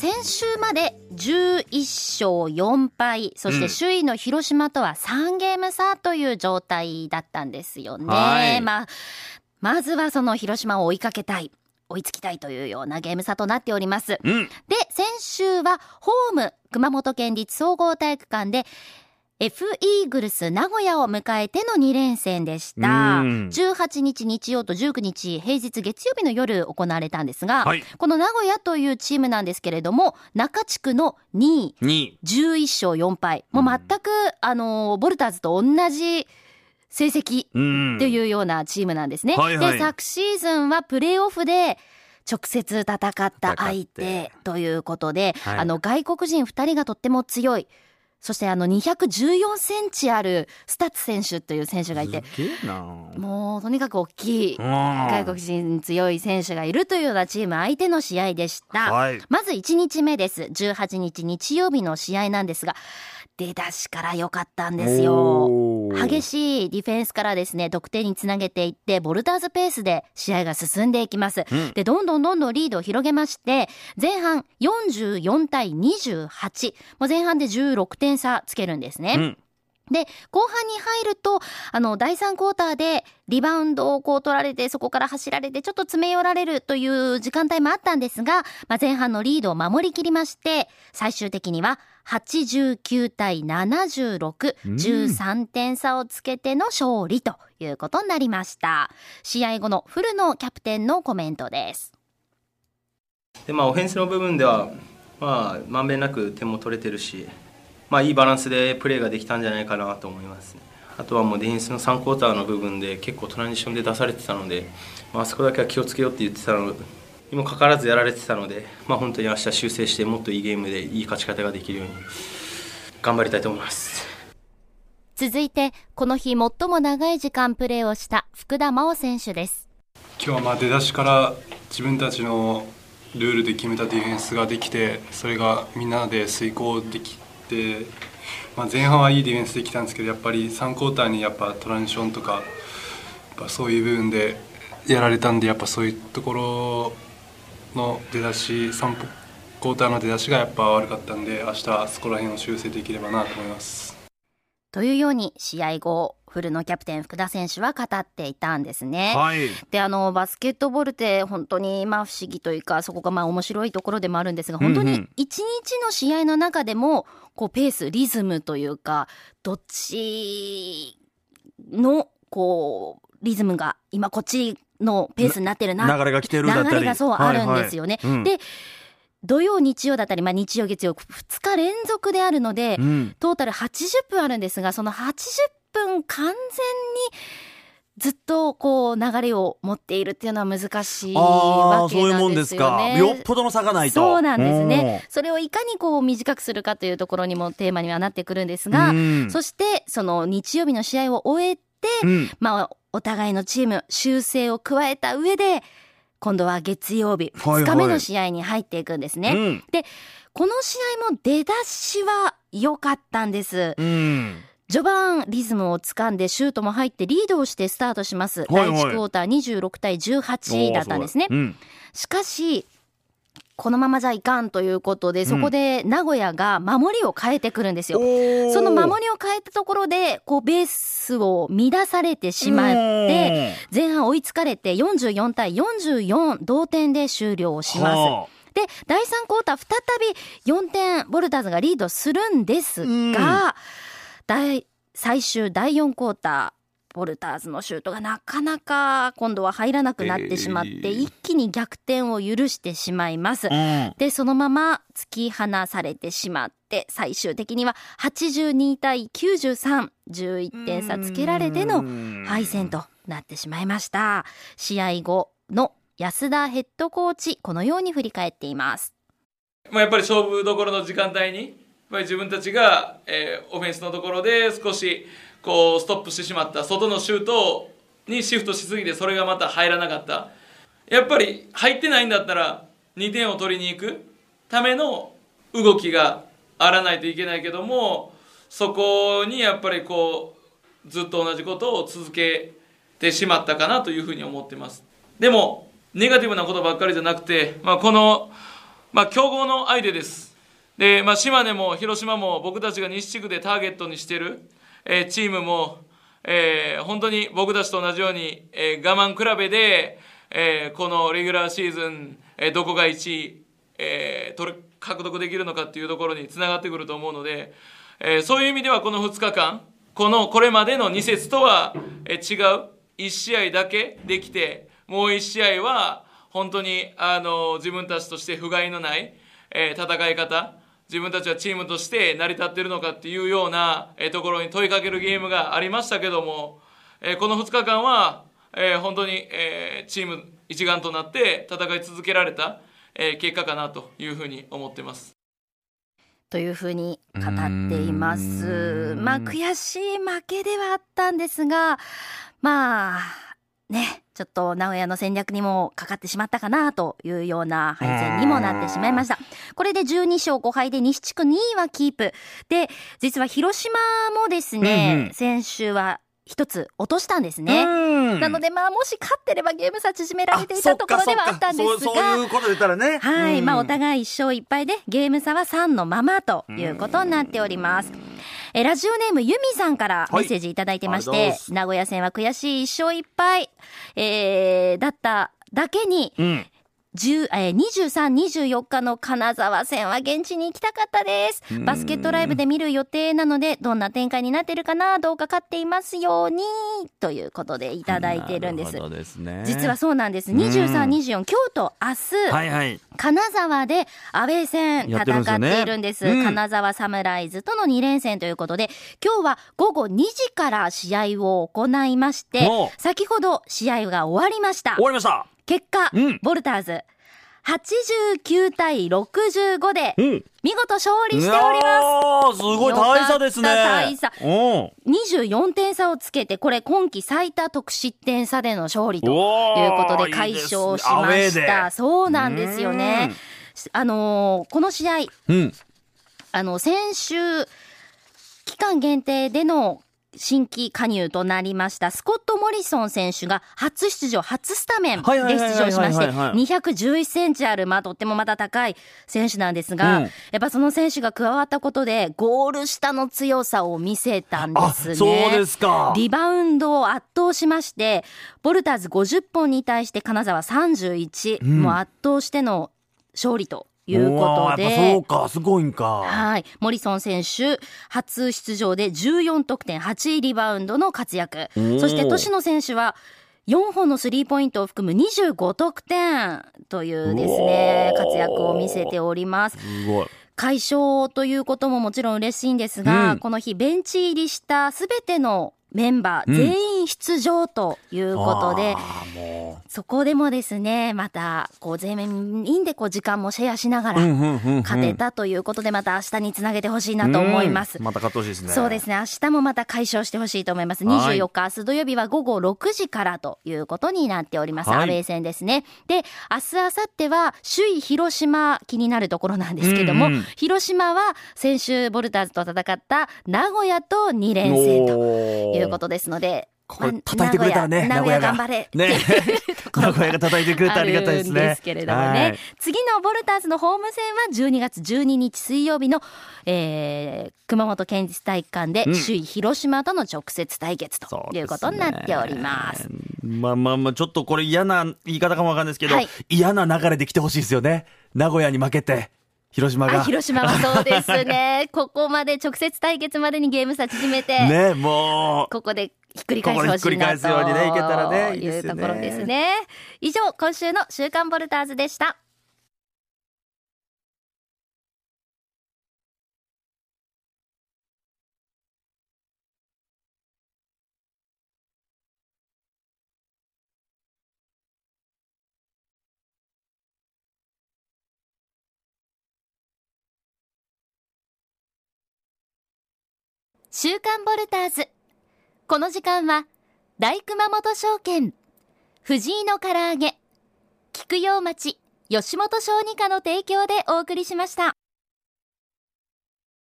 先週まで11勝4敗、そして首位の広島とは3ゲーム差という状態だったんですよね。はいまあ、まずはその広島を追いかけたい。追いつきたいというようなゲーム差となっております。うん。で、先週はホーム、熊本県立総合体育館で、F イーグルス名古屋を迎えての2連戦でした。うん18日日曜と19日平日月曜日の夜行われたんですが、はいこの名古屋というチームなんですけれども、中地区の2位、2位。11勝4敗。もう全く、あの、ボルターズと同じ成績うん。というようなチームなんですね。はいはいで、昨シーズンはプレーオフで直接戦った相手ということで、はいあの外国人2人がとっても強い。そしてあの214センチあるスタッツ選手という選手がいて、もうとにかく大きい外外国人強い選手がいるというようなチーム相手の試合でした。はい。まず1日目です。18日日曜日の試合なんですが、出だしから良かったんですよ。激しいディフェンスからですね、得点につなげていって、ボルターズペースで試合が進んでいきます。うんで、どんどんどんどんリードを広げまして、前半44対28。もう前半で16点差つけるんですね。うん。で、後半に入ると、あの、第3クォーターでリバウンドをこう取られて、そこから走られて、ちょっと詰め寄られるという時間帯もあったんですが、まあ、前半のリードを守りきりまして、最終的には89対76、うん13点差をつけての勝利ということになりました。試合後のフルのキャプテンのコメントです。でまあ、オフェンスの部分では、まあ、まんべんなく点も取れてるし、まあ、いいバランスでプレーができたんじゃないかなと思いますね。あとはもうディフェンスの3クォーターの部分で結構トランジションで出されてたので、まああそこだけは気をつけようって言ってたのにもかかわらずやられてたので、まあ、本当に明日修正してもっといいゲームでいい勝ち方ができるように頑張りたいと思います。続いて、この日最も長い時間プレーをした福田真央選手です。今日はまあ出だしから自分たちのルールで決めたディフェンスができてそれがみんなで遂行できて、まあ、前半はいいディフェンスできたんですけどやっぱり3クォーターにやっぱトランジションとかやそういう部分でやられたんでやっぱそういうところの出だし3クォーターの出だしがやっぱ悪かったんで明日はそこら辺を修正できればなと思います。というように試合後、フルのキャプテン福田選手は語っていたんですね。はい。で、あの、バスケットボールって本当にまあ不思議というか、そこがまあ面白いところでもあるんですが、本当に一日の試合の中でも、こうペース、リズムというか、どっちの、こう、リズムが今こっちのペースになってるな。流れが来てるだったり。流れがそうあるんですよね。はいはいうんで、土曜、日曜だったり、まあ日曜、月曜、2日連続であるので、うん。トータル80分あるんですが、その80分完全にずっとこう流れを持っているっていうのは難しいあわあ、そういうけなんでもんですよね。よっぽどの差がないと。そうなんですね。それをいかにこう短くするかというところにもテーマにはなってくるんですが、うんそしてその日曜日の試合を終えて、うん。まあお互いのチーム修正を加えた上で、今度は月曜日、はいはい2日目の試合に入っていくんですね。うん。で、この試合も出だしは良かったんです。うん。序盤リズムをつかんでシュートも入ってリードをしてスタートします。はいはい第1クォーター26対18だったんですねうん。しかし、このままじゃいかんということで、そこで名古屋が守りを変えてくるんですよ。おー。その守りを変えたところで、こうベースを乱されてしまって、前半追いつかれて44対44同点で終了をします。はで、第3クォーター再び4点ボルターズがリードするんですうん。最終第4クォーター、ボルターズのシュートがなかなか今度は入らなくなってしまって、えー一気に逆転を許してしまいます。うん。で、そのまま突き放されてしまって、最終的には82対93、11点差つけられての敗戦となってしまいました。試合後の安田ヘッドコーチ、このように振り返っています。まあ、やっぱり勝負どころの時間帯に、やっぱり自分たちが、えーオフェンスのところで少しこうストップしてしまった外のシュートにシフトしすぎてそれがまた入らなかったやっぱり入ってないんだったら2点を取りに行くための動きがあらないといけないけどもそこにやっぱりこうずっと同じことを続けてしまったかなというふうに思ってますでもネガティブなことばっかりじゃなくて、まあ、このまあ、強豪の相手です。で、まあ、島根も広島も僕たちが西地区でターゲットにしてる、えチームも、えー本当に僕たちと同じように、えー我慢比べで、えーこのレギュラーシーズン、えどこが1位、え取る獲得できるのかっていうところにつながってくると思うので、えそういう意味ではこの2日間このこれまでの2節とは、え違う1試合だけできてもう1試合は本当にあの自分たちとして不甲斐のない、え戦い方自分たちはチームとして成り立っているのかっていうような、えーところに問いかけるゲームがありましたけども、えーこの2日間は、えー本当に、えーチーム一丸となって戦い続けられた、えー結果かなというふうに思ってます。というふうに語っていますまあ悔しい負けではあったんですが、まあね、ちょっと名古屋の戦略にもかかってしまったかなというような敗戦にもなってしまいました。これで12勝5敗で西地区2位はキープ。で、実は広島もですね、うんうん先週は一つ落としたんですね。なのでまあもし勝ってればゲーム差縮められていたところではあったんですが、そういうことで言ったらね。はい、うんまあお互い1勝1敗でゲーム差は3のままということになっております。えラジオネームユミさんからメッセージいただいてまして、はい名古屋戦は悔しい1勝1敗、えー、だっただけに、うん。10えー23、24日の金沢戦は現地に行きたかったです。バスケットライブで見る予定なので、どんな展開になってるかな、どうか勝っていますように、ということでいただいているんですですね。実はそうなんです。23、24、今日と明日、はいはい。金沢でアウェー戦や戦ってるんですです。うん金沢サムライズとの2連戦ということで、今日は午後2時から試合を行いまして先ほど試合が終わりました終。わりました。結果、うんボルターズ、89対65でう、ん。見事勝利しております。す。すごい大差ですね。大差うん。24点差をつけて、これ今季最多得失点差での勝利ということで快勝しいいました。でそうなんですよね。あのーこの試合、うん。あの、先週、期間限定での新規加入となりました、スコット・モリソン選手が初出場、初スタメンで出場しまして、はいはいはい211センチある、まあ、とってもまた高い選手なんですが、うんやっぱその選手が加わったことで、ゴール下の強さを見せたんであ、すね。そうですか。リバウンドを圧倒しまして、ボルターズ50本に対して金沢31、うんもう圧倒しての勝利ということで。そうか、すごいんか。はい。モリソン選手、初出場で14得点、8リバウンドの活躍。ーそして、年野選手は、4本のスリーポイントを含む25得点というですね、活躍を見せております。すごい。快勝ということももちろん嬉しいんですが、うんこの日ベンチ入りしたすべてのメンバーうん全員出場ということで、そこでもですね、また、こう、全員でこう、時間もシェアしながう。ら、勝てたということで、また明日につなげてほしいなと思いますうん。また勝ってほしいですね。そうですね。明日もまた解消してほしいと思います。はい24日、明日土曜日は午後6時からということになっております。はいアウェー戦ですね。で、明日、明後日は首位広島気になるところなんですけども、うんうん広島は先週ボルターズと戦った名古屋と2連戦とということですので、これまあ叩いてくれたらね、名古屋が頑張れ。ね 名古屋が叩いてくれたらありがたいですね。ですけれどもね、はい次のボルターズのホーム戦は12月12日水曜日の、えー、熊本県立体育館でうん首位広島との直接対決ということになっております。すねまあまあまあ、ちょっとこれ嫌な言い方かもわかんないですけど、はい嫌な流れで来てほしいですよね。名古屋に負けて、広島が。あ広島はそうですね。ここまで直接対決までにゲーム差縮めて、ね、もう。ここでひっくり返してほしいなとここでひっくり返すようにねいけたらねいいうところですね。以上、今週の週刊ボルターズでした。週刊ボルターズ。この時間は、大熊本証券、藤井の唐揚げ、菊陽町、吉本小児科の提供でお送りしました。